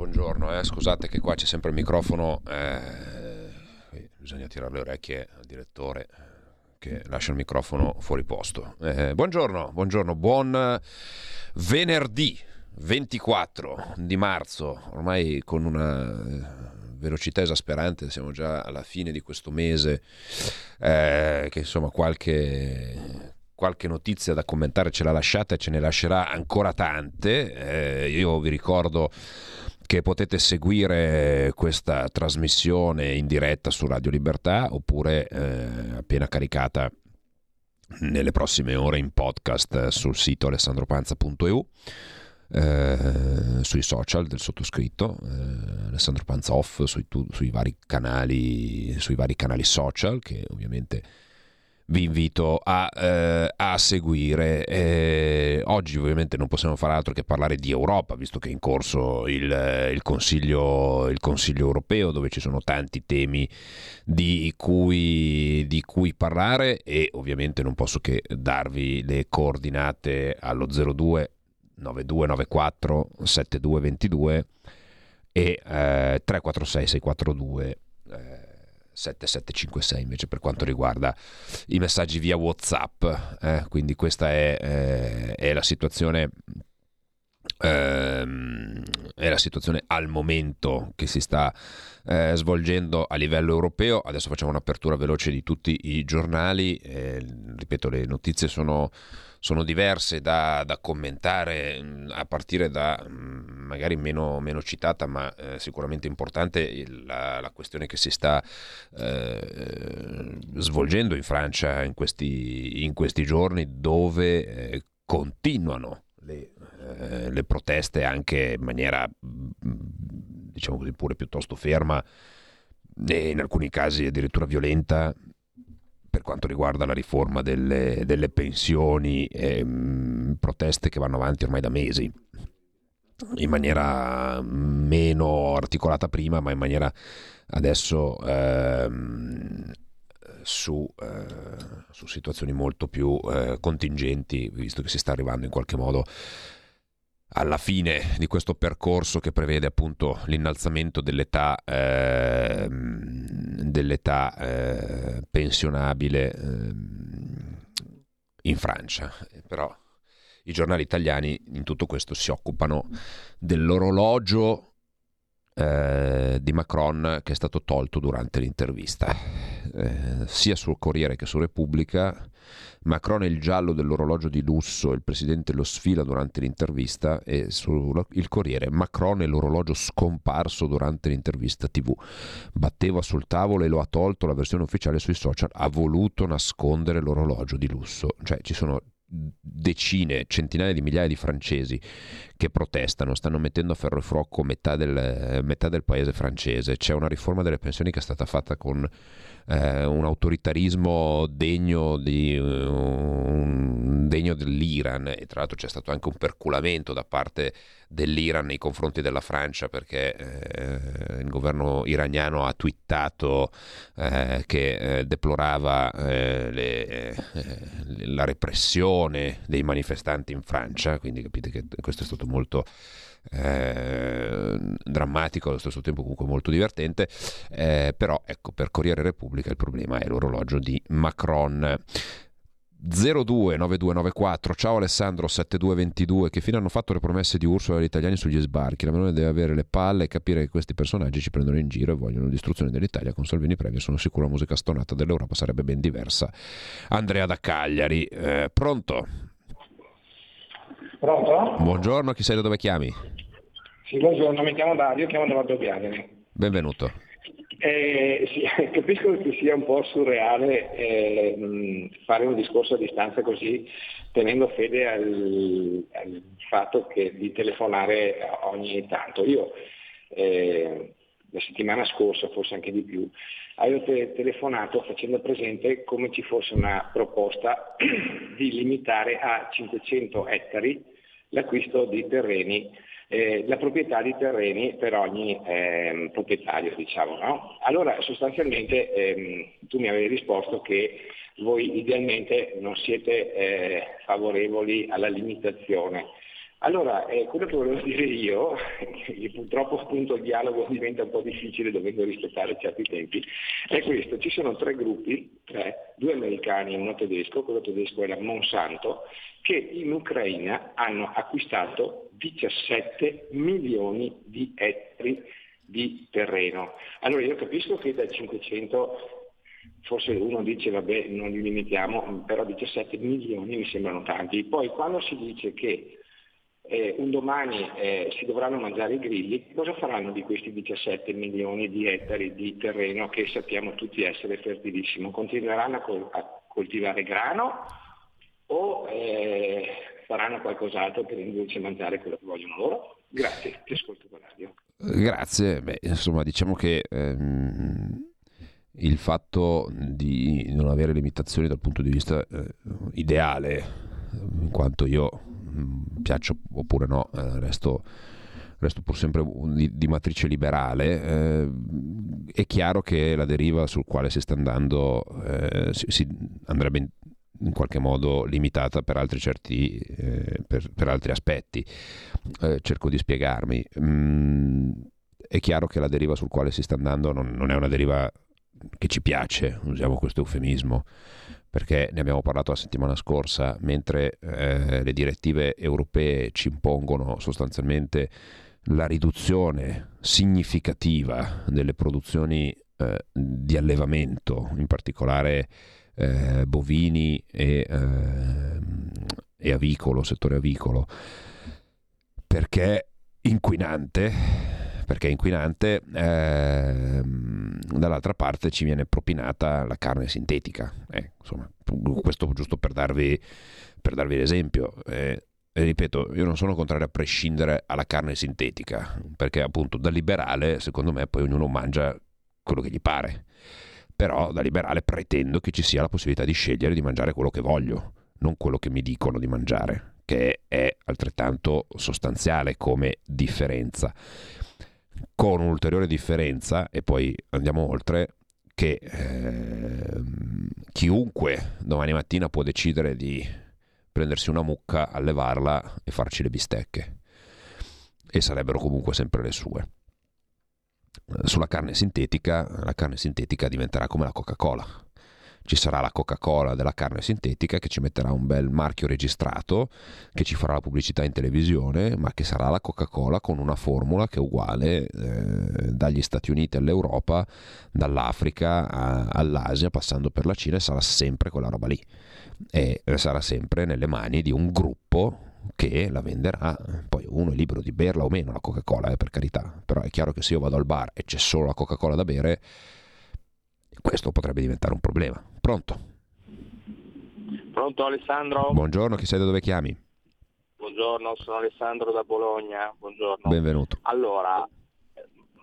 buongiorno eh. scusate che qua c'è sempre il microfono, eh, bisogna tirare le orecchie al direttore eh, che lascia il microfono fuori posto. Eh, buongiorno, buongiorno, buon venerdì 24 di marzo, ormai con una eh, velocità esasperante, siamo già alla fine di questo mese, eh, che insomma qualche qualche notizia da commentare ce l'ha lasciata e ce ne lascerà ancora tante. Eh, io vi ricordo che potete seguire questa trasmissione in diretta su Radio Libertà oppure eh, appena caricata nelle prossime ore in podcast sul sito alessandropanza.eu. Eh, sui social del sottoscritto eh, Alessandro Panza Off sui, tu, sui, vari canali sui vari canali social che ovviamente vi invito a, eh, a seguire. Eh, oggi ovviamente non possiamo fare altro che parlare di Europa, visto che è in corso il, il, consiglio, il consiglio, europeo, dove ci sono tanti temi di cui, di cui, parlare e ovviamente non posso che darvi le coordinate allo 02 9294 7222 e eh, 346 642 eh, 7756 invece per quanto riguarda i messaggi via Whatsapp. Eh, quindi questa è, eh, è la situazione. Ehm, è la situazione al momento che si sta eh, svolgendo a livello europeo. Adesso facciamo un'apertura veloce di tutti i giornali. Eh, ripeto, le notizie sono sono diverse da, da commentare mm, a partire da mm, magari meno, meno citata ma eh, sicuramente importante la, la, questione che si sta eh, svolgendo in Francia in questi, in questi giorni dove eh, continuano le, eh, le proteste anche in maniera mm, diciamo così pure piuttosto ferma e in alcuni casi addirittura violenta per quanto riguarda la riforma delle, delle pensioni, ehm, proteste che vanno avanti ormai da mesi in maniera meno articolata prima, ma in maniera adesso ehm, su, eh, su, situazioni molto più eh, contingenti, visto che si sta arrivando in qualche modo alla fine di questo percorso che prevede appunto l'innalzamento dell'età, eh, dell'età eh, pensionabile eh, in Francia. Però i giornali italiani in tutto questo si occupano dell'orologio eh, di Macron che è stato tolto durante l'intervista, eh, sia sul Corriere che su Repubblica Macron è il giallo dell'orologio di lusso, il presidente lo sfila durante l'intervista e sul Corriere Macron è l'orologio scomparso durante l'intervista TV. Batteva sul tavolo e lo ha tolto la versione ufficiale sui social, ha voluto nascondere l'orologio di lusso. Cioè ci sono decine, centinaia di migliaia di francesi che protestano, stanno mettendo a ferro e fuoco metà del, metà del paese francese. C'è una riforma delle pensioni che è stata fatta con eh, un autoritarismo degno, di, um, degno dell'Iran e tra l'altro c'è stato anche un perculamento da parte dell'Iran nei confronti della Francia perché eh, il governo iraniano ha twittato eh, che eh, deplorava eh, le, eh, la repressione dei manifestanti in Francia, quindi capite che questo è stato molto eh, drammatico, allo stesso tempo comunque molto divertente, eh, però ecco per Corriere Repubblica il problema è l'orologio di Macron. 029294 ciao Alessandro 7222 che fine hanno fatto le promesse di Ursula agli italiani sugli sbarchi la Melone deve avere le palle e capire che questi personaggi ci prendono in giro e vogliono distruzione dell'Italia con Salvini Premier sono sicuro la musica stonata dell'Europa sarebbe ben diversa Andrea da Cagliari eh, pronto? Pronto? Buongiorno, chi sei da dove chiami? Sì, buongiorno, mi chiamo Dario, chiamo da Valdobbiadene. Benvenuto. Eh, sì, capisco che sia un po' surreale eh, fare un discorso a distanza così, tenendo fede al, al fatto che, di telefonare ogni tanto. Io eh, la settimana scorsa, forse anche di più, avevo te- telefonato facendo presente come ci fosse una proposta di limitare a 500 ettari l'acquisto di terreni, eh, la proprietà di terreni per ogni eh, proprietario, diciamo. No? Allora sostanzialmente ehm, tu mi avevi risposto che voi idealmente non siete eh, favorevoli alla limitazione allora, eh, quello che volevo dire io, purtroppo appunto il dialogo diventa un po' difficile dovendo rispettare certi tempi, è questo. Ci sono tre gruppi, tre, due americani e uno tedesco, quello tedesco la Monsanto, che in Ucraina hanno acquistato 17 milioni di ettari di terreno. Allora io capisco che da 500 forse uno dice vabbè non li limitiamo, però 17 milioni mi sembrano tanti. Poi quando si dice che eh, un domani eh, si dovranno mangiare i grilli, cosa faranno di questi 17 milioni di ettari di terreno che sappiamo tutti essere fertilissimo? Continueranno a, col- a coltivare grano o eh, faranno qualcos'altro per invece mangiare quello che vogliono loro? Grazie, ti ascolto con radio. Grazie, Beh, insomma diciamo che ehm, il fatto di non avere limitazioni dal punto di vista eh, ideale, in quanto io Mm, piaccia oppure no, eh, resto, resto pur sempre di, di matrice liberale, eh, è chiaro che la deriva sul quale si sta andando eh, si, si, andrebbe in, qualche modo limitata per altri, certi, eh, per, per altri aspetti. Eh, cerco di spiegarmi. Mm, è chiaro che la deriva sul quale si sta andando non, non è una deriva che ci piace, usiamo questo eufemismo perché ne abbiamo parlato la settimana scorsa, mentre eh, le direttive europee ci impongono sostanzialmente la riduzione significativa delle produzioni eh, di allevamento, in particolare eh, bovini e, ehm, e avicolo, settore avicolo, perché inquinante perché inquinante, ehm, dall'altra parte ci viene propinata la carne sintetica. Eh, insomma, questo giusto per darvi, per darvi l'esempio. Eh, ripeto, io non sono contrario a prescindere alla carne sintetica, perché appunto da liberale, secondo me, poi ognuno mangia quello che gli pare. Però da liberale pretendo che ci sia la possibilità di scegliere di mangiare quello che voglio, non quello che mi dicono di mangiare, che è altrettanto sostanziale come differenza con un'ulteriore differenza, e poi andiamo oltre, che eh, chiunque domani mattina può decidere di prendersi una mucca, allevarla e farci le bistecche. E sarebbero comunque sempre le sue. Sulla carne sintetica, la carne sintetica diventerà come la Coca-Cola ci sarà la Coca-Cola della carne sintetica che ci metterà un bel marchio registrato, che ci farà la pubblicità in televisione, ma che sarà la Coca-Cola con una formula che è uguale eh, dagli Stati Uniti all'Europa, dall'Africa a, all'Asia, passando per la Cina, e sarà sempre quella roba lì. E sarà sempre nelle mani di un gruppo che la venderà, poi uno è libero di berla o meno la Coca-Cola, eh, per carità, però è chiaro che se io vado al bar e c'è solo la Coca-Cola da bere, questo potrebbe diventare un problema. Pronto? Pronto Alessandro? Buongiorno, chi sei da dove chiami? Buongiorno, sono Alessandro da Bologna. Buongiorno. Benvenuto. Allora,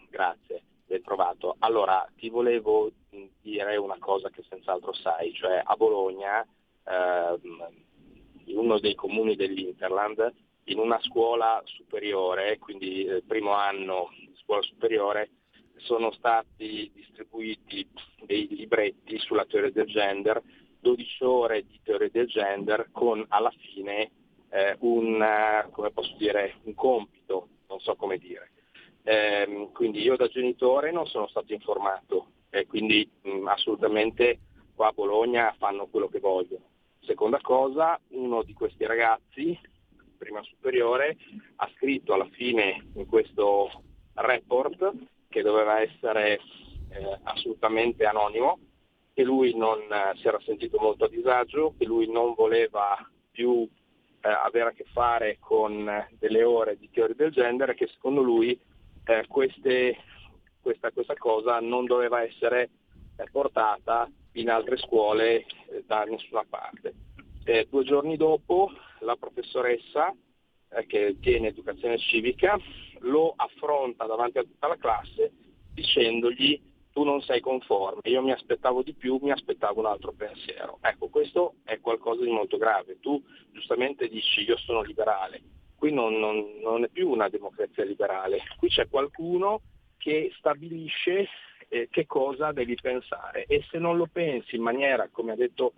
grazie, ben trovato. Allora, ti volevo dire una cosa che senz'altro sai, cioè a Bologna, eh, in uno dei comuni dell'Interland, in una scuola superiore, quindi il primo anno di scuola superiore, sono stati distribuiti dei libretti sulla teoria del gender, 12 ore di teoria del gender con alla fine eh, un, dire, un, compito, non so come dire. Eh, quindi io da genitore non sono stato informato e quindi mh, mm, assolutamente qua a Bologna fanno quello che vogliono. Seconda cosa, uno di questi ragazzi, prima superiore, ha scritto alla fine in questo report che doveva essere eh, assolutamente anonimo, che lui non eh, si era sentito molto a disagio, che lui non voleva più eh, avere a che fare con delle ore di teoria del genere, che secondo lui eh, queste, questa, questa, cosa non doveva essere eh, portata in altre scuole eh, da nessuna parte. due giorni dopo la professoressa che tiene educazione civica lo affronta davanti a tutta la classe dicendogli tu non sei conforme, io mi aspettavo di più, mi aspettavo un altro pensiero. Ecco, questo è qualcosa di molto grave. Tu giustamente dici io sono liberale, qui non, non, non è più una democrazia liberale, qui c'è qualcuno che stabilisce eh, che cosa devi pensare e se non lo pensi in maniera, come ha detto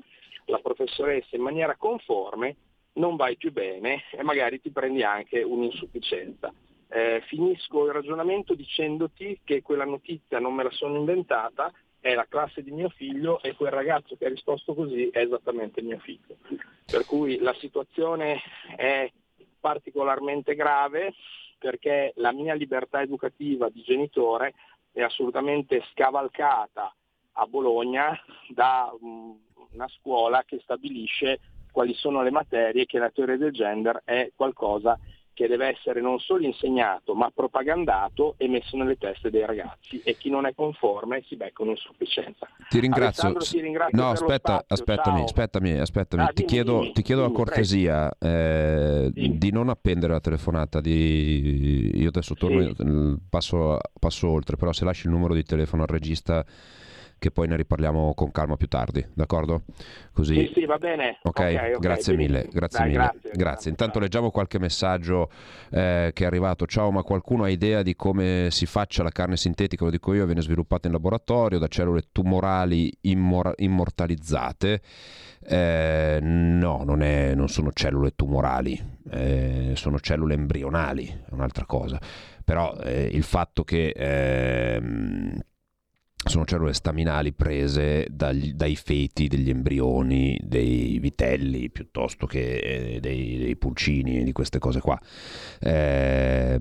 la professoressa, in maniera conforme, non vai più bene e magari ti prendi anche un'insufficienza. Eh, finisco il ragionamento dicendoti che quella notizia non me la sono inventata, è la classe di mio figlio e quel ragazzo che ha risposto così è esattamente mio figlio. Per cui la situazione è particolarmente grave perché la mia libertà educativa di genitore è assolutamente scavalcata a Bologna da una scuola che stabilisce quali sono le materie che la teoria del gender è qualcosa che deve essere non solo insegnato ma propagandato e messo nelle teste dei ragazzi e chi non è conforme si becca un'insufficienza. Ti ringrazio. Ti ringrazio no, aspetta, aspettami, aspettami, aspettami. Ah, ti, dimmi, chiedo, dimmi, ti chiedo dimmi, la cortesia eh, di non appendere la telefonata. Di... Io adesso torno, sì. passo, passo oltre, però se lasci il numero di telefono al regista che poi ne riparliamo con calma più tardi, d'accordo? Così... Sì, sì, va bene. Ok, okay, okay grazie mille, grazie Dai, mille. Grazie, grazie. Intanto leggiamo qualche messaggio eh, che è arrivato. Ciao, ma qualcuno ha idea di come si faccia la carne sintetica? Lo dico io, viene sviluppata in laboratorio da cellule tumorali immor- immortalizzate. Eh, no, non, è, non, sono cellule tumorali, eh, sono cellule embrionali, è un'altra cosa. Però eh, il fatto che ehm, sono cellule staminali prese dagli, dai feti degli embrioni dei vitelli piuttosto che eh, dei, dei pulcini di queste cose qua. Eh,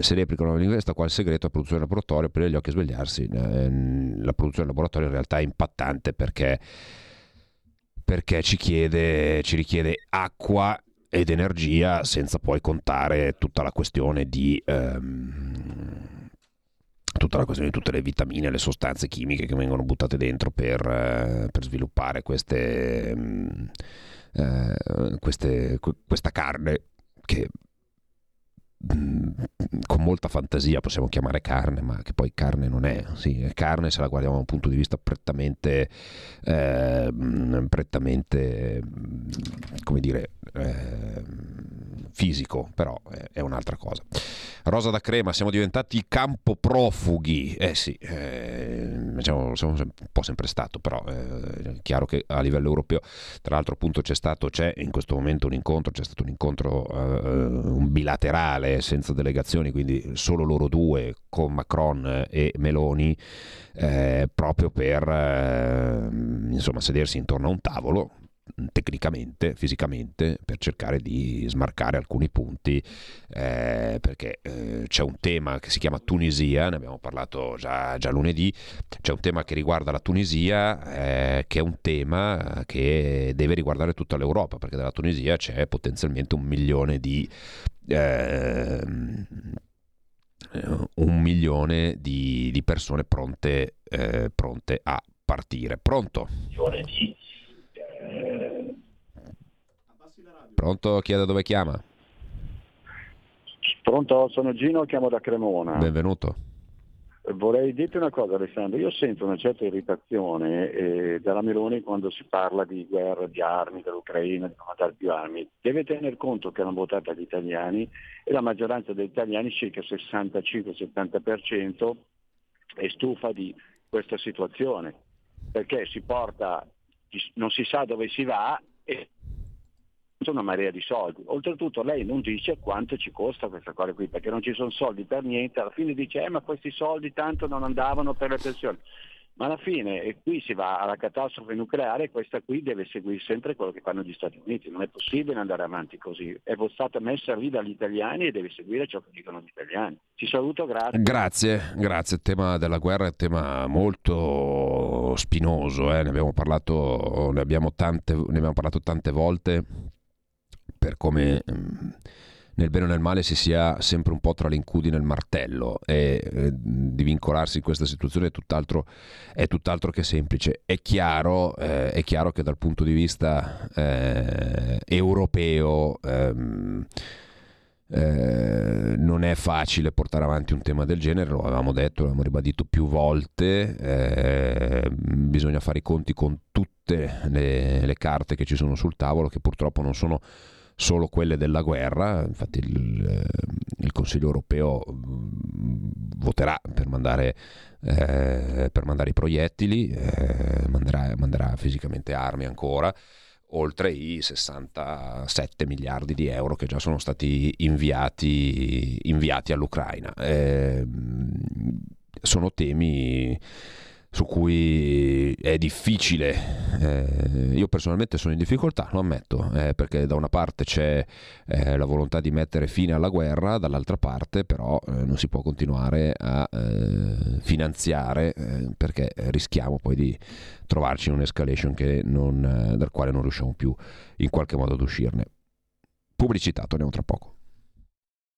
se replicano l'inglese qua il segreto la produzione laboratorio per gli occhi a svegliarsi. Eh, la produzione laboratorio in realtà è impattante perché, perché ci, chiede, ci richiede acqua ed energia senza poi contare tutta la questione di ehm, tutta la questione di tutte le vitamine, le sostanze chimiche che vengono buttate dentro per, eh, per sviluppare queste, mm, eh, queste, questa carne che con molta fantasia possiamo chiamare carne, ma che poi carne non è. Sì, carne se la guardiamo da un punto di vista prettamente, eh, prettamente come dire, eh, fisico, però è un'altra cosa. Rosa da crema, siamo diventati campo profughi. Eh sì, eh, diciamo, siamo un po' sempre stato, però eh, è chiaro che a livello europeo, tra l'altro appunto c'è stato, c'è in questo momento un incontro, c'è stato un incontro eh, un bilaterale senza delegazioni, quindi solo loro due con Macron e Meloni, eh, proprio per eh, insomma sedersi intorno a un tavolo tecnicamente, fisicamente, per cercare di smarcare alcuni punti, eh, perché eh, c'è un tema che si chiama Tunisia, ne abbiamo parlato già, già lunedì, c'è un tema che riguarda la Tunisia, eh, che è un tema che deve riguardare tutta l'Europa, perché dalla Tunisia c'è potenzialmente un milione di... Ehm, un milione di, di persone pronte, eh, pronte a partire. Pronto? Di Pronto? Chi è da dove chiama? Pronto, sono Gino, chiamo da Cremona. Benvenuto. Vorrei dirti una cosa Alessandro, io sento una certa irritazione eh, dalla Meloni quando si parla di guerra, di armi, dell'Ucraina, di comandare più armi. Deve tener conto che hanno votato gli italiani e la maggioranza degli italiani, circa il 65-70%, è stufa di questa situazione, perché si porta, non si sa dove si va e una marea di soldi. Oltretutto lei non dice quanto ci costa questa cosa qui, perché non ci sono soldi per niente, alla fine dice eh, ma questi soldi tanto non andavano per le pensioni. Ma alla fine e qui si va alla catastrofe nucleare questa qui deve seguire sempre quello che fanno gli Stati Uniti. Non è possibile andare avanti così. È stata messa lì dagli italiani e deve seguire ciò che dicono gli italiani. Ti saluto, grazie. Grazie, grazie. Il tema della guerra è un tema molto spinoso, eh? ne, abbiamo parlato, ne, abbiamo tante, ne abbiamo parlato tante volte per come mm, nel bene o nel male si sia sempre un po' tra l'incudine e il martello e eh, di vincolarsi in questa situazione è tutt'altro, è tutt'altro che semplice. È chiaro, eh, è chiaro, che dal punto di vista eh, europeo ehm, Eh, non è facile portare avanti un tema del genere, lo avevamo detto, l'abbiamo ribadito più volte, eh, bisogna fare i conti con tutte le, le, carte che ci sono sul tavolo, che purtroppo non sono solo quelle della guerra, infatti il, il Consiglio europeo mm, voterà per mandare, eh, per mandare i proiettili, eh, manderà, manderà fisicamente armi ancora oltre i 67 miliardi di euro che già sono stati inviati, inviati all'Ucraina. Eh, sono temi su cui è difficile. Eh, io personalmente sono in difficoltà, lo ammetto, eh, perché da una parte c'è eh, la volontà di mettere fine alla guerra, dall'altra parte però eh, non si può continuare a eh, finanziare eh, perché rischiamo poi di trovarci in un'escalation non, dal quale non riusciamo più in qualche modo ad uscirne. Pubblicità, torniamo tra poco.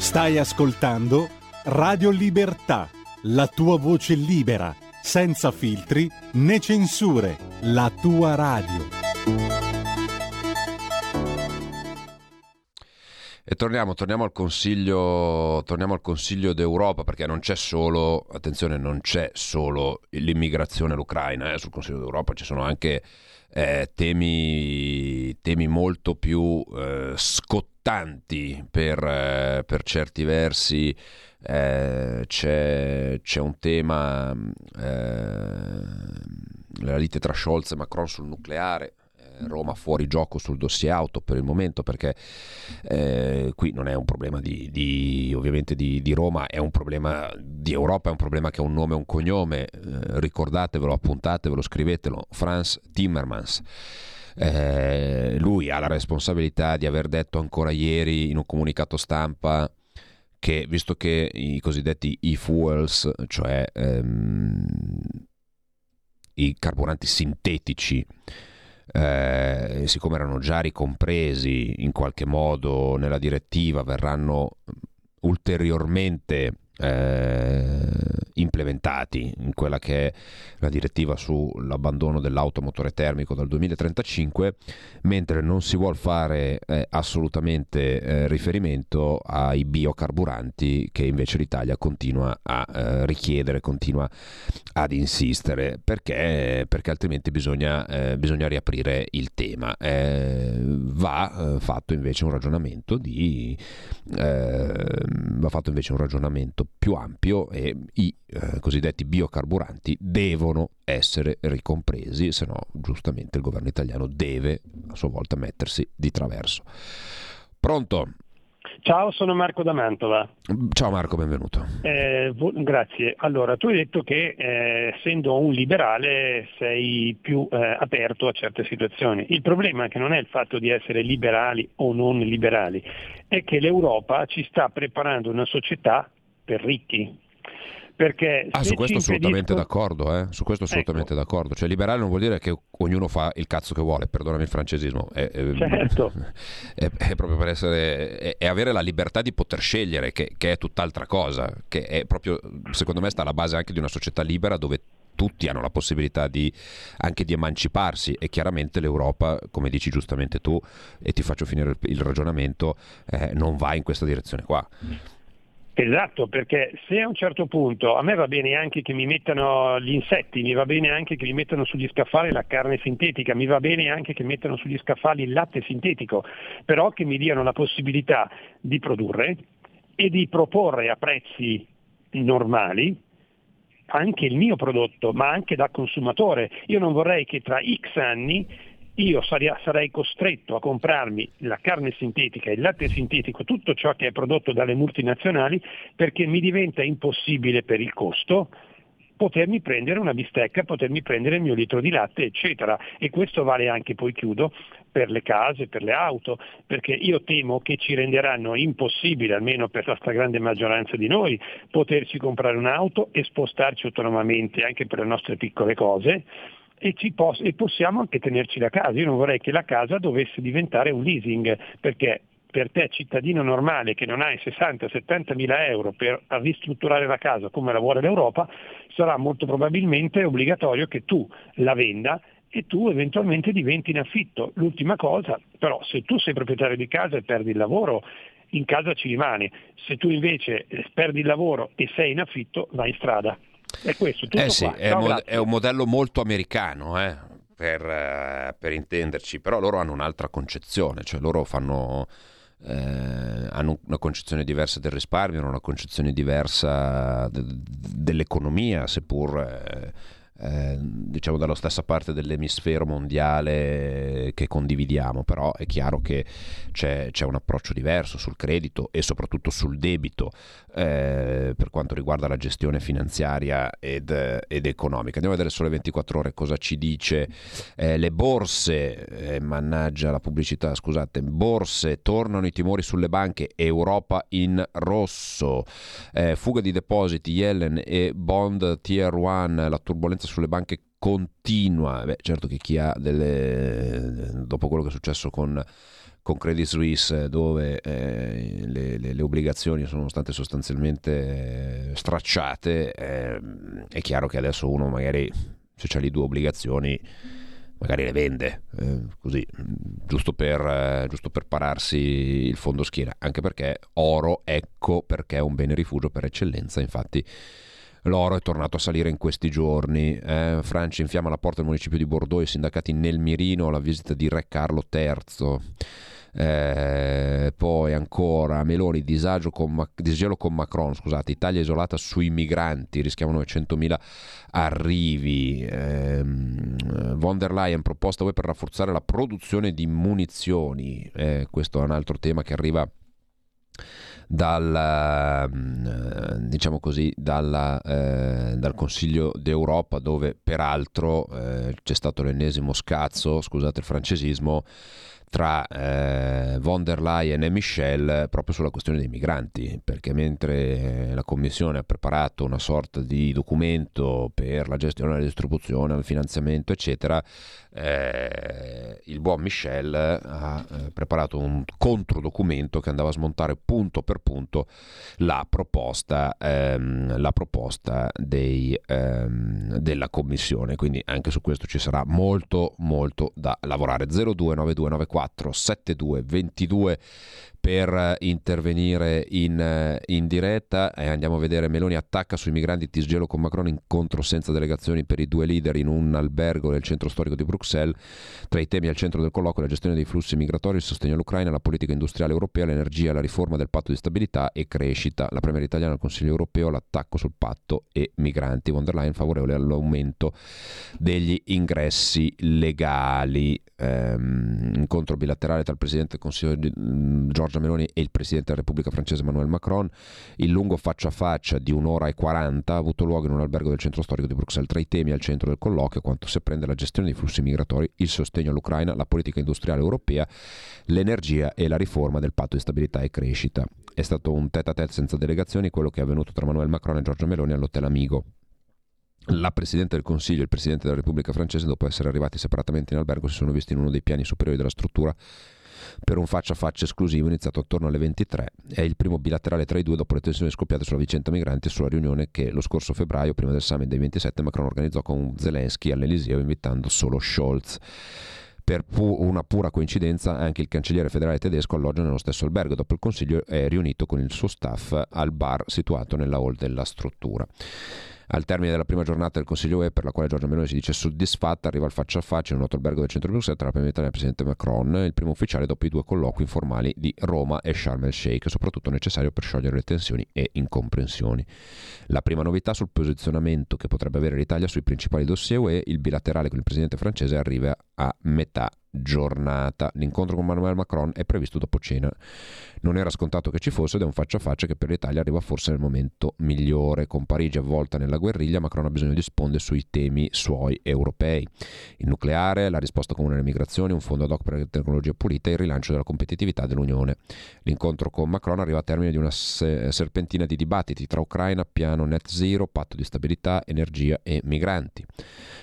Stai ascoltando Radio Libertà, la tua voce libera, senza filtri né censure, la tua radio. E torniamo, torniamo, al consiglio, torniamo al Consiglio d'Europa perché non c'è solo, attenzione, non c'è solo l'immigrazione all'Ucraina, eh, sul Consiglio d'Europa ci sono anche eh, temi, temi, molto più eh, scottanti per, eh, per, certi versi. Eh, c'è, c'è, un tema, eh, la lite tra Scholz e Macron sul nucleare, Roma fuori gioco sul dossier auto per il momento perché eh, qui non è un problema di, di ovviamente di, di, Roma, è un problema di Europa, è un problema che ha un nome e un cognome, eh, ricordatevelo, appuntatevelo, scrivetelo, Franz Timmermans. Eh, lui ha la responsabilità di aver detto ancora ieri in un comunicato stampa che visto che i cosiddetti e-fuels, cioè ehm, i carburanti sintetici, eh, siccome erano già ricompresi in qualche modo nella direttiva, verranno ulteriormente eh, implementati in quella che è la direttiva sull'abbandono dell'automotore termico dal 2035, mentre non si vuole fare eh, assolutamente eh, riferimento ai biocarburanti che invece l'Italia continua a eh, richiedere, continua ad insistere, perché, perché altrimenti bisogna, eh, bisogna, riaprire il tema. Eh, va fatto invece un ragionamento di va fatto invece un ragionamento più ampio e i eh, cosiddetti biocarburanti devono essere ricompresi, se no giustamente il governo italiano deve a sua volta mettersi di traverso. Pronto? Ciao, sono Marco da Mantova. Ciao Marco, benvenuto. Eh, grazie. Allora, tu hai detto che eh, essendo un liberale sei più eh, aperto a certe situazioni. Il problema che non è il fatto di essere liberali o non liberali, è che l'Europa ci sta preparando una società per ricchi, perché ah, su questo assolutamente d'accordo, eh? su questo assolutamente ecco. d'accordo. Cioè liberale non vuol dire che ognuno fa il cazzo che vuole, perdonami il francesismo. È, è, certo. è, è proprio per essere... È, avere la libertà di poter scegliere, che, che, è tutt'altra cosa, che è proprio, secondo me, sta alla base anche di una società libera dove tutti hanno la possibilità di, anche di emanciparsi e chiaramente l'Europa, come dici giustamente tu, e ti faccio finire il, il ragionamento, eh, non va in questa direzione qua. Esatto, perché se a un certo punto a me va bene anche che mi mettano gli insetti, mi va bene anche che mi mettano sugli scaffali la carne sintetica, mi va bene anche che mettano sugli scaffali il latte sintetico, però che mi diano la possibilità di produrre e di proporre a prezzi normali anche il mio prodotto, ma anche da consumatore. Io non vorrei che tra X anni io sarei costretto a comprarmi la carne sintetica, il latte sintetico, tutto ciò che è prodotto dalle multinazionali perché mi diventa impossibile per il costo potermi prendere una bistecca, potermi prendere il mio litro di latte, eccetera. E questo vale anche, poi chiudo, per le case, per le auto, perché io temo che ci renderanno impossibile, almeno per la stragrande maggioranza di noi, poterci comprare un'auto e spostarci autonomamente anche per le nostre piccole cose. E, poss- e possiamo anche tenerci la casa. Io non vorrei che la casa dovesse diventare un leasing, perché per te cittadino normale che non hai 60-70 mila euro per ristrutturare la casa come la vuole l'Europa, sarà molto probabilmente obbligatorio che tu la venda e tu eventualmente diventi in affitto. L'ultima cosa, però, se tu sei proprietario di casa e perdi il lavoro, in casa ci rimani. Se tu invece eh, perdi il lavoro e sei in affitto, vai in strada. È questo, tutto eh sì, qua. È, mo- è, un modello molto americano, eh, per, uh, per intenderci, però loro hanno un'altra concezione, cioè loro fanno eh, hanno una concezione diversa del risparmio, hanno una concezione diversa de- dell'economia, seppur eh, eh, diciamo dalla stessa parte dell'emisfero mondiale che condividiamo, però è chiaro che c'è, c'è un approccio diverso sul credito e soprattutto sul debito eh, per quanto riguarda la gestione finanziaria ed, ed, economica. Andiamo a vedere sole 24 ore cosa ci dice eh, le borse, eh, mannaggia la pubblicità, scusate, borse, tornano i timori sulle banche, Europa in rosso, eh, fuga di depositi, Yellen e bond tier 1, la turbolenza sulle banche continua. Beh, certo che chi ha delle... dopo quello che è successo con, con Credit Suisse, dove eh, le, le, le, obbligazioni sono state sostanzialmente eh, stracciate, eh, è chiaro che adesso uno magari se c'ha lì due obbligazioni magari le vende eh, così giusto per, eh, giusto per, pararsi il fondo schiena anche perché oro ecco perché è un bene rifugio per eccellenza infatti L'oro è tornato a salire in questi giorni. Eh, Francia infiamma la porta del municipio di Bordeaux, i sindacati nel mirino alla visita di Re Carlo III. Eh, poi ancora Meloni disagio con, disgelo con Macron scusate Italia isolata sui migranti rischiamo 900.000 arrivi eh, von der Leyen proposta voi per rafforzare la produzione di munizioni eh, questo è un altro tema che arriva dal, mm, diciamo così, dalla, eh, dal Consiglio d'Europa dove peraltro eh, c'è stato l'ennesimo scazzo, scusate il francesismo, tra eh, von der Leyen e Michel proprio sulla questione dei migranti, perché mentre la Commissione ha preparato una sorta di documento per la gestione, la distribuzione, il finanziamento, eccetera, eh, il buon Michel ha eh, preparato un controdocumento che andava a smontare punto per punto la proposta, ehm, la proposta dei, ehm, della Commissione. Quindi anche su questo ci sarà molto molto da lavorare. 029294 7222 per intervenire in, in diretta. E andiamo a vedere Meloni attacca sui migranti Tisgelo con Macron incontro senza delegazioni per i due leader in un albergo del centro storico di Bruxelles. Tra i temi al centro del colloquio la gestione dei flussi migratori il sostegno all'Ucraina la politica industriale europea l'energia la riforma del patto di stabilità e crescita. La Premier italiana al Consiglio europeo l'attacco sul patto e migranti. Von der Leyen favorevole all'aumento degli ingressi legali ehm, incontro bilaterale tra il Presidente del Consiglio di, Giorgio Giorgia Meloni e il Presidente della Repubblica francese Emmanuel Macron. Il lungo faccia a faccia di un'ora e 40 ha avuto luogo in un albergo del centro storico di Bruxelles. Tra i temi al centro del colloquio quanto si apprende la gestione dei flussi migratori, il sostegno all'Ucraina, la politica industriale europea, l'energia e la riforma del patto di stabilità e crescita. È stato un tête à tête senza delegazioni quello che è avvenuto tra Emmanuel Macron e Giorgia Meloni all'Hotel Amigo. La Presidente del Consiglio e il Presidente della Repubblica francese, dopo essere arrivati separatamente in albergo, si sono visti in uno dei piani superiori della struttura per un faccia a faccia esclusivo iniziato attorno alle 23. È il primo bilaterale tra i due dopo le tensioni scoppiate sulla vicenda migranti e sulla riunione che lo scorso febbraio, prima del summit dei 27, Macron organizzò con Zelensky all'Eliseo invitando solo Scholz. Per pu- una pura coincidenza anche il cancelliere federale tedesco alloggia nello stesso albergo. Dopo il consiglio è riunito con il suo staff al bar situato nella hall della struttura. Al termine della prima giornata del Consiglio UE, per la quale Giorgia Meloni si dice soddisfatta, arriva il faccia a faccia in un albergo del centro di Bruxelles tra la prima e il presidente Macron, il primo ufficiale dopo i due colloqui informali di Roma e Sharm el Sheikh, soprattutto necessario per sciogliere le tensioni e incomprensioni. La prima novità sul posizionamento che potrebbe avere l'Italia sui principali dossier UE, il bilaterale con il presidente francese arriva a metà giornata. L'incontro con Emmanuel Macron è previsto dopo cena. Non era scontato che ci fosse ed è un faccia a faccia che per l'Italia arriva forse nel momento migliore. Con Parigi avvolta nella guerriglia, Macron ha bisogno di sponde sui temi suoi europei. Il nucleare, la risposta comune alle migrazioni, un fondo ad hoc per le tecnologie pulite e il rilancio della competitività dell'Unione. L'incontro con Macron arriva a termine di una serpentina di dibattiti tra Ucraina, piano net zero, patto di stabilità, energia e migranti.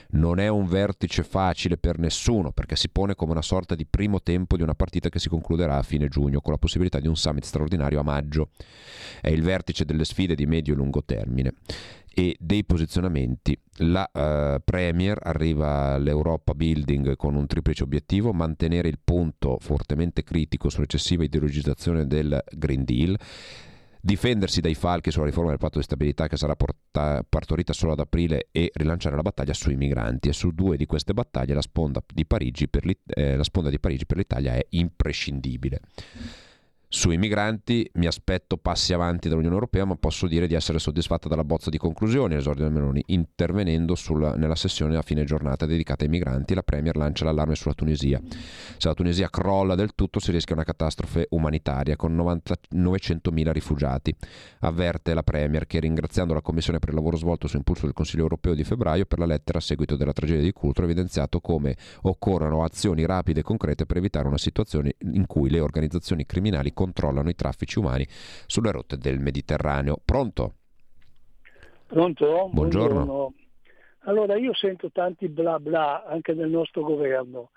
Non è un vertice facile per nessuno perché si pone come una sorta di primo tempo di una partita che si concluderà a fine giugno con la possibilità di un summit straordinario a maggio. È il vertice delle sfide di medio e lungo termine e dei posizionamenti. La uh, Premier arriva all'Europa Building con un triplice obiettivo, mantenere il punto fortemente critico sull'eccessiva ideologizzazione del Green Deal, difendersi dai falchi sulla riforma del patto di stabilità che sarà porta- partorita solo ad aprile e rilanciare la battaglia sui migranti. E su due di queste battaglie la sponda di Parigi per, eh, la sponda di Parigi per l'Italia è imprescindibile. Sui migranti mi aspetto passi avanti dall'Unione Europea, ma posso dire di essere soddisfatta dalla bozza di conclusioni, esordio del Meloni, intervenendo sulla, nella sessione a fine giornata dedicata ai migranti. La Premier lancia l'allarme sulla Tunisia. Se la Tunisia crolla del tutto si rischia una catastrofe umanitaria con 90, 900.000 rifugiati. Avverte la Premier che ringraziando la Commissione per il lavoro svolto su impulso del Consiglio Europeo di febbraio per la lettera a seguito della tragedia di Cultro, ha evidenziato come occorrano azioni rapide e concrete per evitare una situazione in cui le organizzazioni criminali controllano i traffici umani sulle rotte del Mediterraneo. Pronto? Pronto? Buongiorno. Buongiorno. Allora io sento tanti bla bla anche del nostro governo,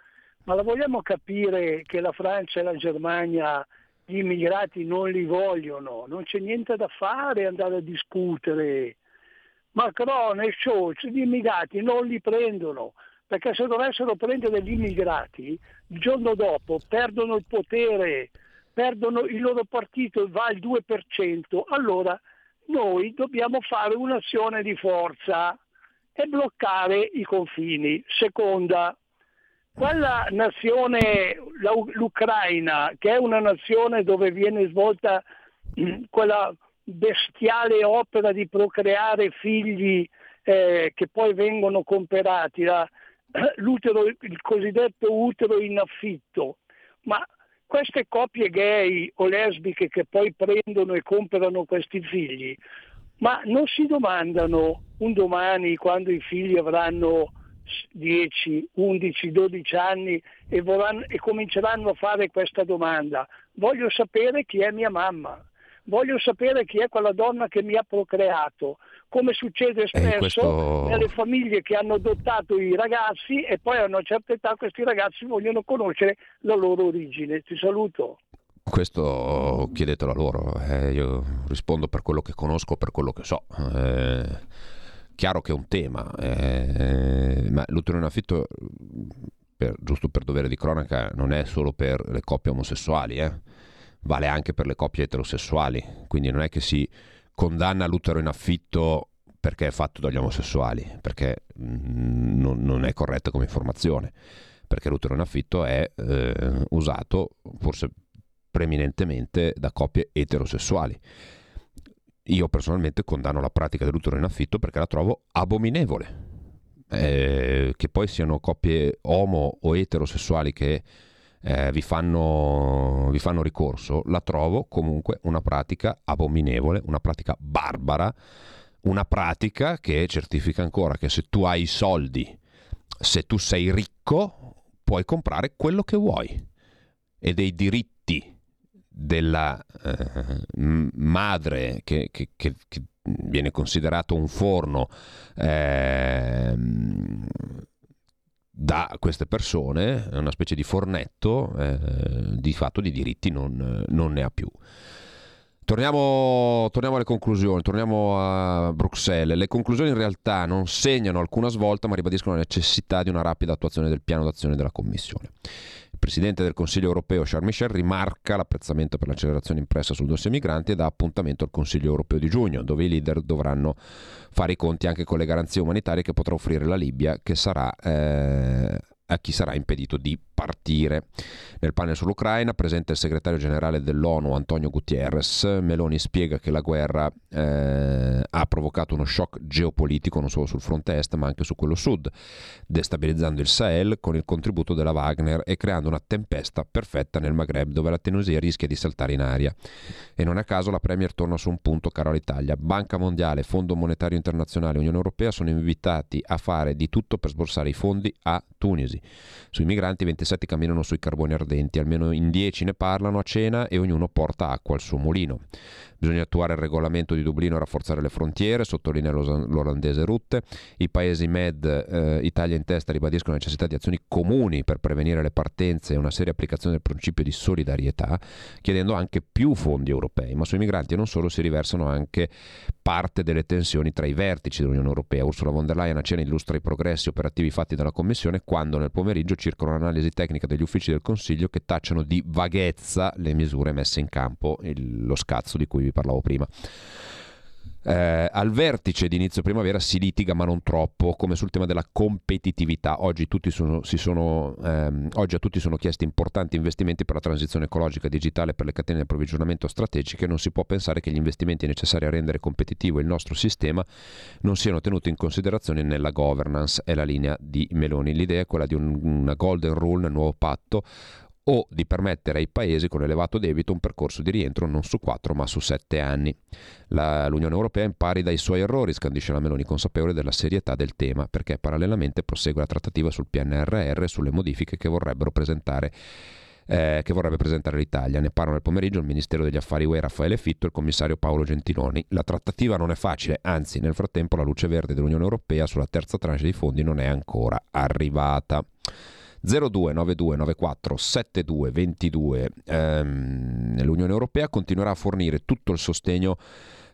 ma la vogliamo capire che la Francia e la Germania gli immigrati non li vogliono, non c'è niente da fare andare a discutere. Macron e Scholz gli immigrati non li prendono, perché se dovessero prendere gli immigrati, il giorno dopo perdono il potere, perdono il loro partito va al 2%, allora noi dobbiamo fare un'azione di forza e bloccare i confini. Seconda, quella nazione, l'Ucraina, che è una nazione dove viene svolta mm, quella bestiale opera di procreare figli eh, che poi vengono comperati, la, il cosiddetto utero in affitto, ma queste coppie gay o lesbiche che poi prendono e comprano questi figli, ma non si domandano un domani quando i figli avranno 10, 11, 12 anni e, vorranno, e cominceranno a fare questa domanda, voglio sapere chi è mia mamma, voglio sapere chi è quella donna che mi ha procreato, come succede spesso questo... nelle famiglie che hanno adottato i ragazzi e poi a una certa età questi ragazzi vogliono conoscere la loro origine. Ti saluto. Questo chiedetelo a loro, eh, io rispondo per quello che conosco, per quello che so. Eh, chiaro che è un tema, eh, ma l'utero in affitto, per, giusto per dovere di cronaca, non è solo per le coppie omosessuali, eh. vale anche per le coppie eterosessuali, quindi non è che si condanna l'utero in affitto perché è fatto dagli omosessuali, perché mm, non, non è corretta come informazione, perché l'utero in affitto è eh, usato forse preminentemente da coppie eterosessuali. Io personalmente condanno la pratica dell'utero in affitto perché la trovo abominevole. Eh, che poi siano coppie omo o eterosessuali che eh, vi, fanno, vi fanno ricorso, la trovo comunque una pratica abominevole, una pratica barbara, una pratica che certifica ancora che se tu hai i soldi, se tu sei ricco, puoi comprare quello che vuoi. E dei diritti della eh, madre che, che, che, che, viene considerato un forno eh, da queste persone, una specie di fornetto, eh, di fatto di diritti non, non ne ha più. Torniamo, torniamo, alle conclusioni, torniamo a Bruxelles. Le conclusioni in realtà non segnano alcuna svolta, ma ribadiscono la necessità di una rapida attuazione del piano d'azione della Commissione. Presidente del Consiglio europeo Charles Michel rimarca l'apprezzamento per l'accelerazione impressa sul dossier migranti e dà appuntamento al Consiglio europeo di giugno, dove i leader dovranno fare i conti anche con le garanzie umanitarie che potrà offrire la Libia, che sarà eh, a chi sarà impedito di partire. Nel panel sull'Ucraina presenta il segretario generale dell'ONU Antonio Gutierrez. Meloni spiega che la guerra eh, ha provocato uno shock geopolitico non solo sul fronte est ma anche su quello sud, destabilizzando il Sahel con il contributo della Wagner e creando una tempesta perfetta nel Maghreb dove la Tenusia rischia di saltare in aria. E non a caso la Premier torna su un punto caro all'Italia. Banca Mondiale, Fondo Monetario Internazionale e Unione Europea sono invitati a fare di tutto per sborsare i fondi a Tunisi. Sui migranti 27 camminano sui carboni ardenti, almeno in 10 ne parlano a cena e ognuno porta acqua al suo mulino. Bisogna attuare il regolamento di Dublino e rafforzare le frontiere, sottolinea l'olandese Rutte. I paesi MED, eh, Italia in testa, ribadiscono la necessità di azioni comuni per prevenire le partenze e una seria applicazione del principio di solidarietà, chiedendo anche più fondi europei. Ma sui migranti non solo si riversano anche parte delle tensioni tra i vertici dell'Unione Europea. Ursula von der Leyen a cena illustra i progressi operativi fatti dalla Commissione quando nel pomeriggio circola un'analisi tecnica degli uffici del Consiglio che tacciano di vaghezza le misure messe in campo, il, lo scazzo di cui vi parlavo prima. Eh, al vertice di inizio primavera si litiga, ma non troppo, come sul tema della competitività. Oggi, sono, sono, ehm, oggi, a tutti sono chiesti importanti investimenti per la transizione ecologica digitale per le catene di approvvigionamento strategiche. Non si può pensare che gli investimenti necessari a rendere competitivo il nostro sistema non siano tenuti in considerazione nella governance. È la linea di Meloni. L'idea è quella di un, una golden rule nel nuovo patto o di permettere ai paesi con elevato debito un percorso di rientro non su quattro ma su sette anni. La, L'Unione Europea impari dai suoi errori, scandisce la Meloni, consapevole della serietà del tema, perché parallelamente prosegue la trattativa sul PNRR e sulle modifiche che vorrebbero presentare eh, che vorrebbe presentare l'Italia. Ne parlano nel pomeriggio il Ministero degli Affari UE Raffaele Fitto e il commissario Paolo Gentiloni. La trattativa non è facile, anzi nel frattempo la luce verde dell'Unione Europea sulla terza tranche dei fondi non è ancora arrivata. 029294 7222 ehm, l'Unione Europea continuerà a fornire tutto il sostegno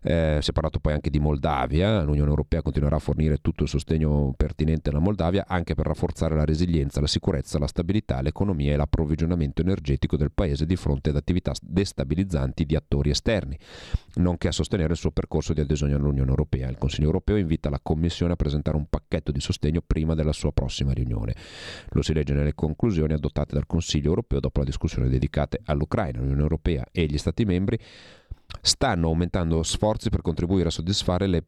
eh, si è parlato poi anche di Moldavia, l'Unione Europea continuerà a fornire tutto il sostegno pertinente alla Moldavia anche per rafforzare la resilienza, la sicurezza, la stabilità, l'economia e l'approvvigionamento energetico del paese di fronte ad attività destabilizzanti di attori esterni, nonché a sostenere il suo percorso di adesione all'Unione Europea. Il Consiglio Europeo invita la Commissione a presentare un pacchetto di sostegno prima della sua prossima riunione. Lo si legge nelle conclusioni adottate dal Consiglio Europeo dopo la discussione dedicata all'Ucraina. L'Unione Europea e gli Stati membri stanno aumentando sforzi per contribuire a soddisfare le,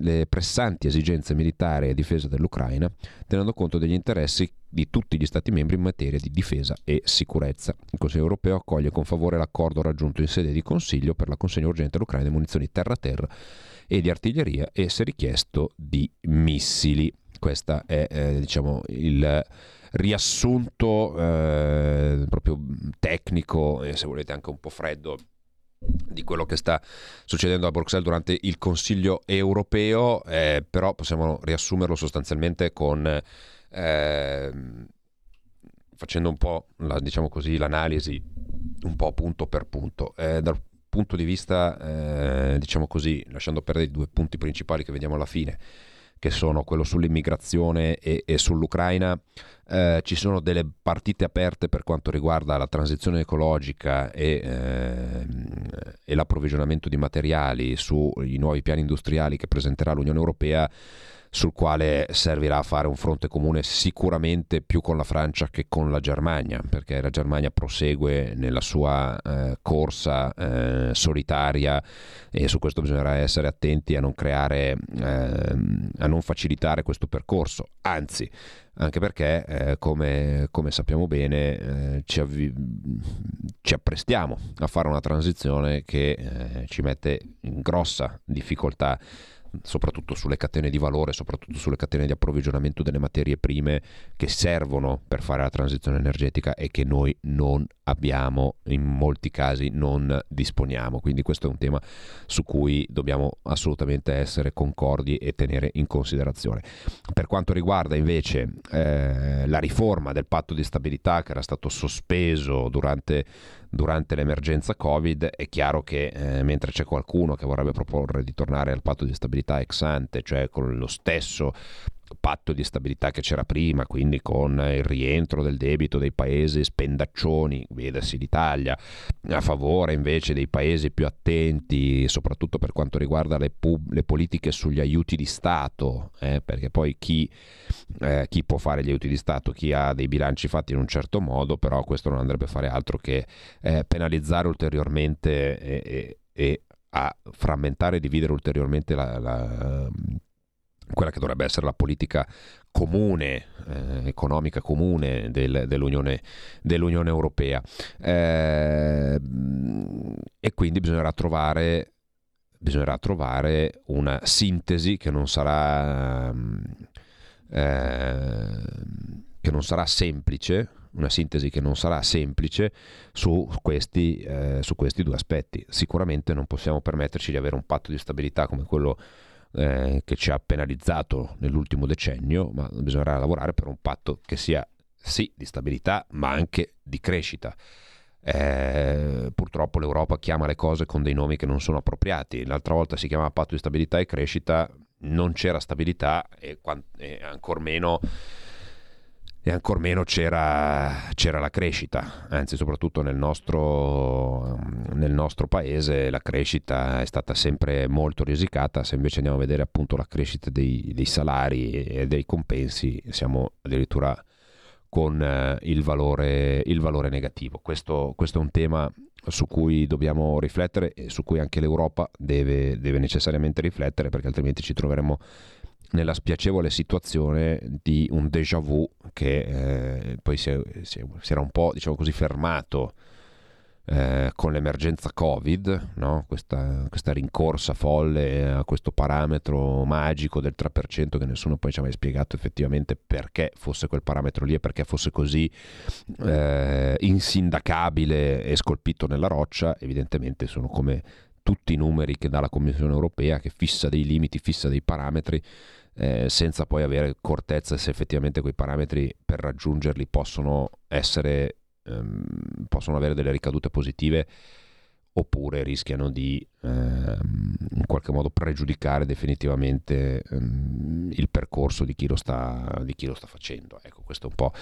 le pressanti esigenze militari e difesa dell'Ucraina, tenendo conto degli interessi di tutti gli Stati membri in materia di difesa e sicurezza. Il Consiglio europeo accoglie con favore l'accordo raggiunto in sede di Consiglio per la consegna urgente all'Ucraina di munizioni terra-terra e di artiglieria e, se richiesto, di missili. Questo è eh, diciamo, il riassunto eh, proprio tecnico e se volete anche un po' freddo di quello che sta succedendo a Bruxelles durante il Consiglio europeo, eh, però possiamo riassumerlo sostanzialmente con eh, facendo un po' la, diciamo così, l'analisi un po' punto per punto. Eh, dal punto di vista, eh, diciamo così, lasciando perdere i due punti principali che vediamo alla fine, che sono quello sull'immigrazione e, e sull'Ucraina, eh, ci sono delle partite aperte per quanto riguarda la transizione ecologica e, eh, e l'approvvigionamento di materiali sui nuovi piani industriali che presenterà l'Unione Europea sul quale servirà a fare un fronte comune sicuramente più con la Francia che con la Germania, perché la Germania prosegue nella sua eh, corsa eh, solitaria e su questo bisognerà essere attenti a non creare, eh, a non facilitare questo percorso. Anzi, anche perché, eh, come, come, sappiamo bene, eh, ci, avvi- ci, apprestiamo a fare una transizione che eh, ci mette in grossa difficoltà soprattutto sulle catene di valore, soprattutto sulle catene di approvvigionamento delle materie prime che servono per fare la transizione energetica e che noi non abbiamo, in molti casi non disponiamo. Quindi questo è un tema su cui dobbiamo assolutamente essere concordi e tenere in considerazione. Per quanto riguarda invece eh, la riforma del patto di stabilità che era stato sospeso durante durante l'emergenza Covid, è chiaro che eh, mentre c'è qualcuno che vorrebbe proporre di tornare al patto di stabilità ex ante, cioè con lo stesso patto di stabilità che c'era prima, quindi con il rientro del debito dei paesi spendaccioni, vedasi l'Italia, a favore invece dei paesi più attenti, soprattutto per quanto riguarda le, pub- le politiche sugli aiuti di Stato, eh, perché poi chi, eh, chi, può fare gli aiuti di Stato? Chi ha dei bilanci fatti in un certo modo, però questo non andrebbe a fare altro che eh, penalizzare ulteriormente e, e, a frammentare e dividere ulteriormente la, la quella che dovrebbe essere la politica comune, eh, economica comune del, dell'Unione, dell'Unione, Europea. Eh, e quindi bisognerà trovare, bisognerà trovare, una sintesi che non sarà, eh, che non sarà semplice, una sintesi che non sarà semplice su questi, eh, su questi due aspetti. Sicuramente non possiamo permetterci di avere un patto di stabilità come quello eh, che ci ha penalizzato nell'ultimo decennio, ma bisognerà lavorare per un patto che sia sì di stabilità, ma anche di crescita. Eh, purtroppo l'Europa chiama le cose con dei nomi che non sono appropriati. L'altra volta si chiamava patto di stabilità e crescita, non c'era stabilità e, e ancor meno e ancor meno c'era, c'era, la crescita, anzi soprattutto nel nostro, nel nostro, paese la crescita è stata sempre molto risicata, se invece andiamo a vedere appunto la crescita dei, dei salari e dei compensi siamo addirittura con eh, il, valore, il, valore, negativo. Questo, questo, è un tema su cui dobbiamo riflettere e su cui anche l'Europa deve, deve necessariamente riflettere perché altrimenti ci troveremo nella spiacevole situazione di un déjà vu che eh, poi si, si, si, era un po' diciamo così fermato eh, con l'emergenza Covid, no? questa, questa, rincorsa folle a questo parametro magico del 3% che nessuno poi ci ha mai spiegato effettivamente perché fosse quel parametro lì e perché fosse così eh, insindacabile e scolpito nella roccia, evidentemente sono come tutti i numeri che dà la Commissione europea che fissa dei limiti, fissa dei parametri eh, senza poi avere cortezza se effettivamente quei parametri per raggiungerli possono essere ehm, possono avere delle ricadute positive oppure rischiano di ehm, in qualche modo pregiudicare definitivamente ehm, il percorso di chi, lo sta, chi lo sta facendo. Ecco, questo è un po',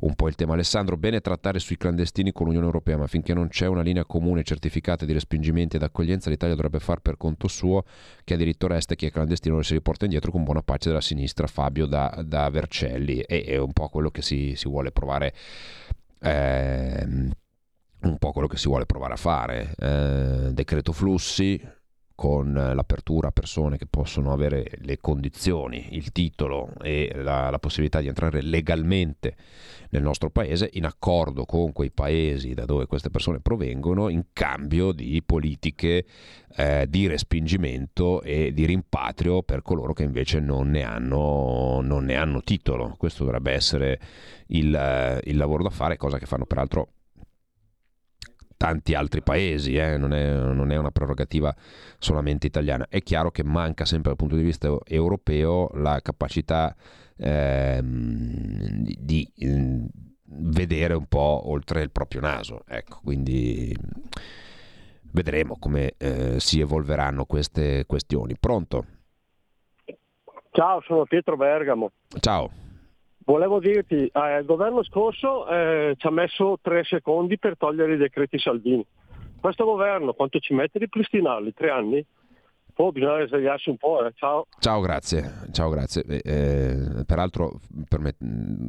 un po', il tema. Alessandro, bene trattare sui clandestini con l'Unione Europea, ma finché non c'è una linea comune certificata di respingimenti ed accoglienza, l'Italia dovrebbe far per conto suo che diritto resta chi è clandestino lo si riporta indietro con buona pace della sinistra, Fabio da, da Vercelli. E è un po' quello che si, si vuole provare. Eh, un po' quello che si vuole provare a fare. Eh, decreto flussi con l'apertura a persone che possono avere le condizioni, il titolo e la, la, possibilità di entrare legalmente nel nostro paese in accordo con quei paesi da dove queste persone provengono in cambio di politiche eh, di respingimento e di rimpatrio per coloro che invece non ne hanno, non ne hanno titolo. Questo dovrebbe essere il, il lavoro da fare, cosa che fanno peraltro tanti altri paesi, eh? non, è, non, è, una prerogativa solamente italiana. È chiaro che manca sempre dal punto di vista europeo la capacità eh, di eh, vedere un po' oltre il proprio naso. Ecco, quindi vedremo come eh, si evolveranno queste questioni. Pronto? Ciao, sono Pietro Bergamo. Ciao. Volevo dirti, eh, il governo scorso eh, ci ha messo tre secondi per togliere i decreti Salvini. Questo governo quanto ci mette a ripristinarli? Tre anni? Poi bisogna svegliarsi un po'. Eh. Ciao. Ciao, grazie. Ciao, grazie. Eh, peraltro permet-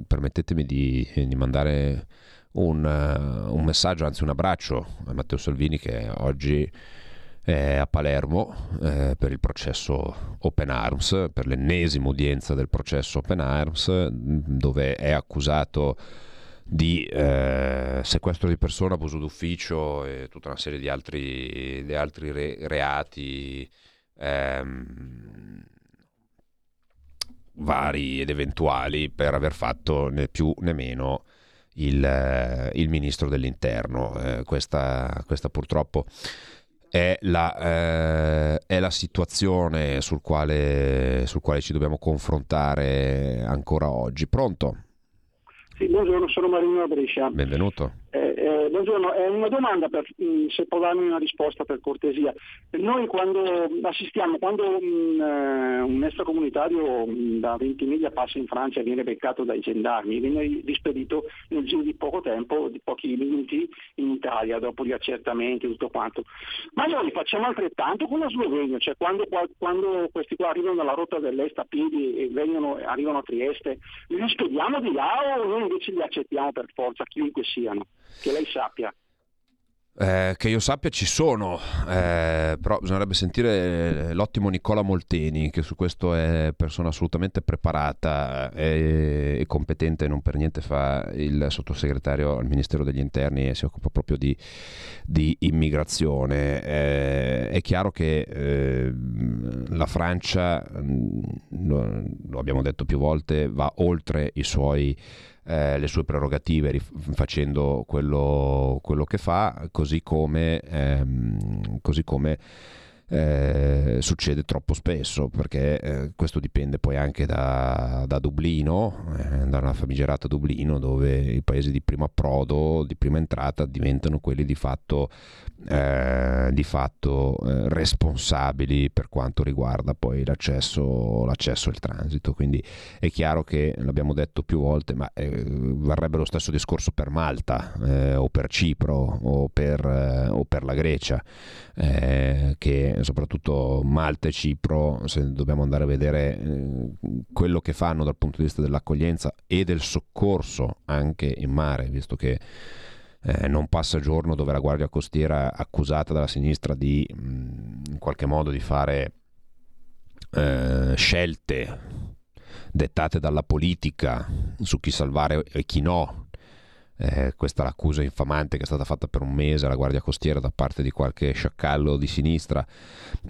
permettetemi di, di mandare un, uh, un, messaggio, anzi un abbraccio a Matteo Salvini che oggi è a Palermo eh, per il processo Open Arms, per l'ennesima udienza del processo Open Arms, dove è accusato di eh, sequestro di persona, abuso d'ufficio e tutta una serie di altri, di altri re, reati ehm, vari ed eventuali per aver fatto né più né meno il, il ministro dell'interno. Eh, questa, questa purtroppo è la, eh, è la situazione sul quale, sul quale, ci dobbiamo confrontare ancora oggi. Pronto? Sì, Buongiorno, sono Marino da Brescia. Benvenuto. Eh, buongiorno, è una domanda per, mm, se può darmi una risposta per cortesia. Noi quando assistiamo, quando mm, eh, un extracomunitario mm, da 20 miglia passa in Francia e viene beccato dai gendarmi, viene rispedito nel giro di poco tempo, di pochi minuti in Italia, dopo gli accertamenti e tutto quanto. Ma noi facciamo altrettanto con la Slovenia, cioè quando, quando questi qua arrivano dalla rotta dell'est a piedi e vengono, arrivano a Trieste, li rispediamo di là o noi invece li accettiamo per forza, chiunque siano, che lei sappia. Eh, che io sappia ci sono, eh, però bisognerebbe sentire l'ottimo Nicola Molteni, che su questo è persona assolutamente preparata e, e competente, non per niente fa il sottosegretario al Ministero degli Interni e si occupa proprio di, di immigrazione. Eh, è chiaro che eh, la Francia, mm, lo abbiamo detto più volte, va oltre i suoi eh, le sue prerogative facendo quello, quello, che fa, così come, ehm, così come eh, succede troppo spesso perché eh, questo dipende poi anche da, da Dublino, eh, da una famigerata Dublino dove i paesi di primo approdo, di prima entrata diventano quelli di fatto, eh, di fatto eh, responsabili per quanto riguarda poi l'accesso, l'accesso e il transito. Quindi è chiaro che l'abbiamo detto più volte, ma eh, varrebbe lo stesso discorso per Malta o per Cipro o per, o per la Grecia, che soprattutto Malta e Cipro, se dobbiamo andare a vedere eh, quello che fanno dal punto di vista dell'accoglienza e del soccorso anche in mare, visto che eh, non passa giorno dove la Guardia Costiera accusata dalla sinistra di mm, in qualche modo di fare eh, scelte dettate dalla politica su chi salvare e chi no, eh, questa l'accusa infamante che è stata fatta per un mese alla Guardia Costiera da parte di qualche sciacallo di sinistra.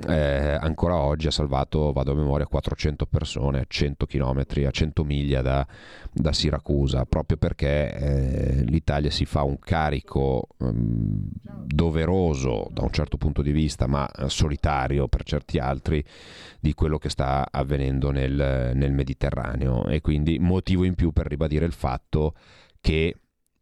Eh, ancora oggi ha salvato, vado a memoria, 400 persone a 100 km, a 100 miglia da, da Siracusa, proprio perché eh, l'Italia si fa un carico um, doveroso da un certo punto di vista, ma solitario per certi altri, di quello che sta avvenendo nel, nel Mediterraneo. E quindi motivo in più per ribadire il fatto che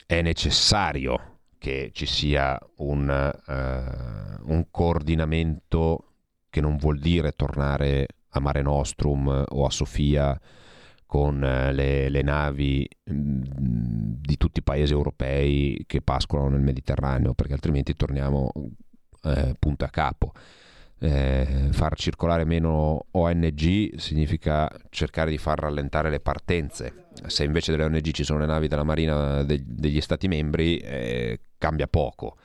è necessario che ci sia un, uh, un coordinamento che non vuol dire tornare a Mare Nostrum o a Sofia con uh, le, le, navi mm, di tutti i paesi europei che pascolano nel Mediterraneo, perché altrimenti torniamo uh, punto a capo eh, far circolare meno ONG significa cercare di far rallentare le partenze. Se invece delle ONG ci sono le navi della Marina de- degli Stati membri, eh, cambia poco.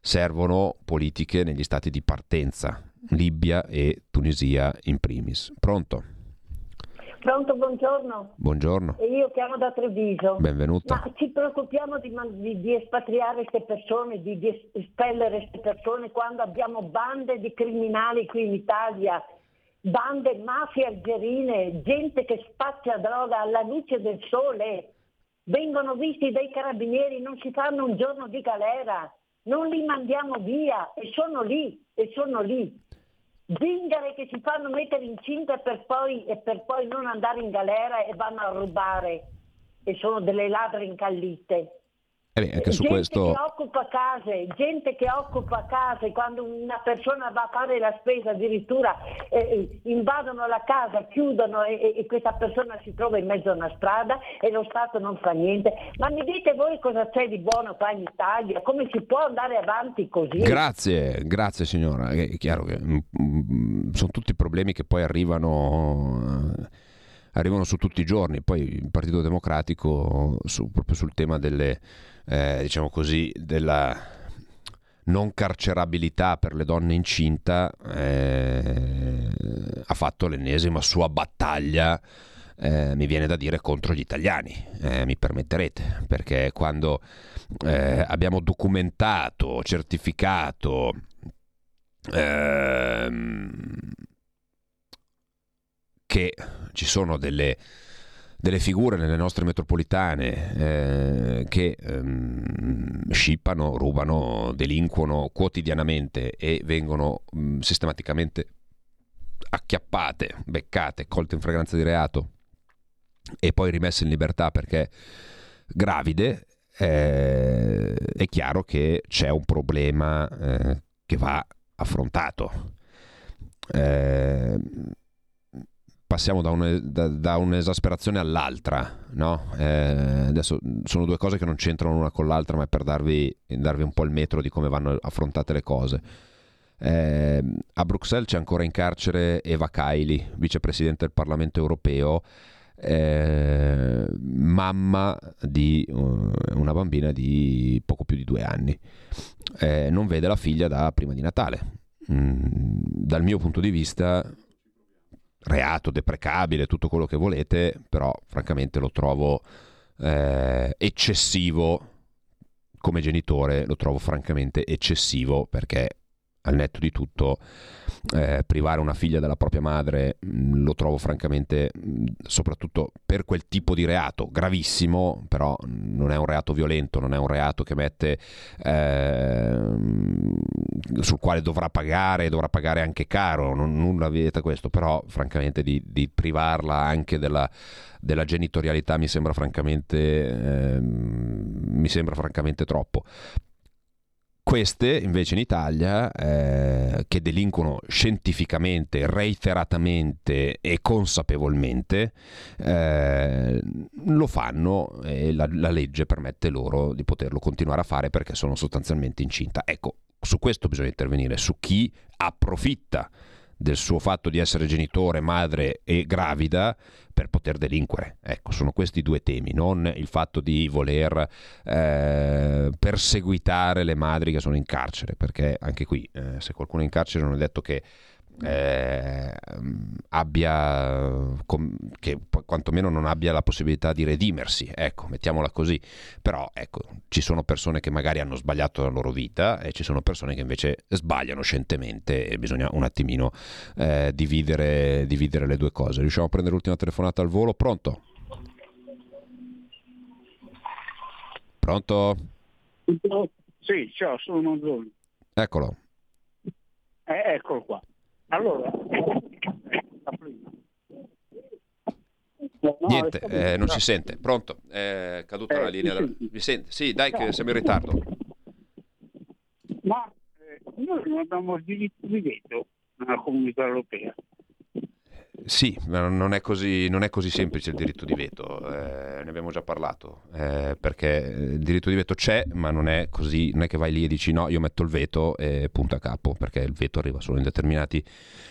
Servono politiche negli stati di partenza, Libia e Tunisia in primis. Pronto? Pronto, buongiorno. Buongiorno. E io chiamo da Treviso. Benvenuta. Ma ci preoccupiamo di, di, di espatriare queste persone, di, di espellere queste persone quando abbiamo bande di criminali qui in Italia, bande mafie algerine, gente che spaccia droga alla luce del sole. Vengono visti dai carabinieri, non ci fanno un giorno di galera, non li mandiamo via e sono lì, e sono lì zingare che ci fanno mettere incinta per poi, e per poi non andare in galera e vanno a rubare e sono delle ladre incallite. Eh, anche su gente questo... che occupa case, gente che occupa case, quando una persona va a fare la spesa addirittura eh, eh, invadono la casa, chiudono e, e, questa persona si trova in mezzo a una strada e lo Stato non fa niente. Ma mi dite voi cosa c'è di buono qua in Italia? Come si può andare avanti così? Grazie, grazie signora. È chiaro che mm, mm, sono tutti problemi che poi arrivano... Eh, arrivano su tutti i giorni, poi il Partito Democratico su, proprio sul tema delle, eh, diciamo così, della non carcerabilità per le donne incinta eh, ha fatto l'ennesima sua battaglia eh, mi viene da dire contro gli italiani, eh, mi permetterete, perché quando eh, abbiamo documentato, certificato ehm, che ci sono delle delle figure nelle nostre metropolitane eh, che ehm, scippano, rubano, delinquono quotidianamente e vengono mh, mm, sistematicamente acchiappate, beccate, colte in fragranza di reato e poi rimesse in libertà perché gravide, eh, è chiaro che c'è un problema eh, che va affrontato. Eh, passiamo da, un, da, da, un'esasperazione all'altra, no? eh, adesso sono due cose che non c'entrano l'una con l'altra, ma è per darvi, darvi un po' il metro di come vanno affrontate le cose. Eh, a Bruxelles c'è ancora in carcere Eva Kaili, vicepresidente del Parlamento europeo, eh, mamma di uh, una bambina di poco più di due anni. Eh, non vede la figlia da prima di Natale. Mm, dal mio punto di vista, reato, deprecabile, tutto quello che volete, però francamente lo trovo eh, eccessivo. Come genitore, lo trovo francamente eccessivo perché al netto di tutto eh, privare una figlia della propria madre mh, mm, lo trovo francamente, mh, mm, soprattutto per quel tipo di reato, gravissimo, però non è un reato violento, non è un reato che mette eh, sul quale dovrà pagare, dovrà pagare anche caro, non, nulla vieta questo, però francamente di, di privarla anche della, della genitorialità mi sembra francamente, eh, mi sembra francamente troppo. Queste invece in Italia, eh, che delinquono scientificamente, reiteratamente e consapevolmente, eh, lo fanno e la, la legge permette loro di poterlo continuare a fare perché sono sostanzialmente incinta. Ecco, su questo bisogna intervenire, su chi approfitta del suo fatto di essere genitore, madre e gravida per poter delinquere. Ecco, sono questi due temi, non il fatto di voler eh, perseguitare le madri che sono in carcere, perché anche qui eh, se qualcuno è in carcere non è detto che eh, abbia com, che quantomeno non abbia la possibilità di redimersi ecco mettiamola così. Però ecco ci sono persone che magari hanno sbagliato la loro vita e ci sono persone che invece sbagliano scientemente e bisogna un attimino eh, dividere, dividere le due cose. Riusciamo a prendere l'ultima telefonata al volo? Pronto? Pronto? Sì ciao sono Manzoni eccolo. Eh, eccolo qua allora, No, Niente, eh, non si sente. Pronto? È caduta eh, la linea. Mi sente? Sì, dai che siamo in ritardo. Ma eh, noi non abbiamo il diritto di veto nella comunità europea. Sì, non è, così, non è così semplice il diritto di veto, eh, ne abbiamo già parlato, eh, perché il diritto di veto c'è, ma non è così, non è che vai lì e dici no, io metto il veto e punto a capo, perché il veto arriva solo in determinati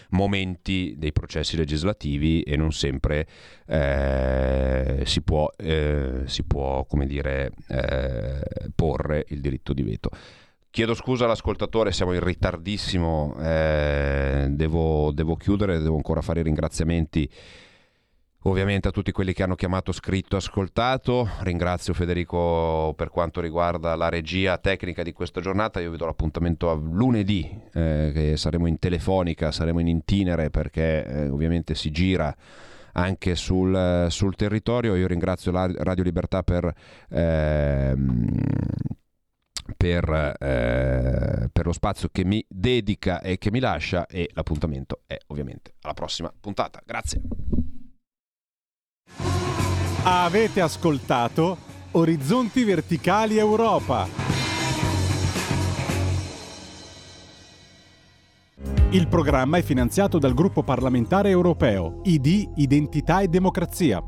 momenti dei processi legislativi e non sempre eh, si può, eh, si può dire, eh, porre il diritto di veto. Chiedo scusa all'ascoltatore, siamo in ritardissimo, eh, devo, devo, chiudere, devo ancora fare i ringraziamenti ovviamente a tutti quelli che hanno chiamato, scritto, ascoltato. Ringrazio Federico per quanto riguarda la regia tecnica di questa giornata, io vi do l'appuntamento a lunedì, eh, che saremo in telefonica, saremo in itinere perché eh, ovviamente si gira anche sul, sul, territorio. Io ringrazio la Radio Libertà per... Eh, per, eh, per lo spazio che mi dedica e che mi lascia e l'appuntamento è ovviamente alla prossima puntata. Grazie. Avete ascoltato Orizzonti Verticali Europa. Il programma è finanziato dal gruppo parlamentare europeo ID Identità e Democrazia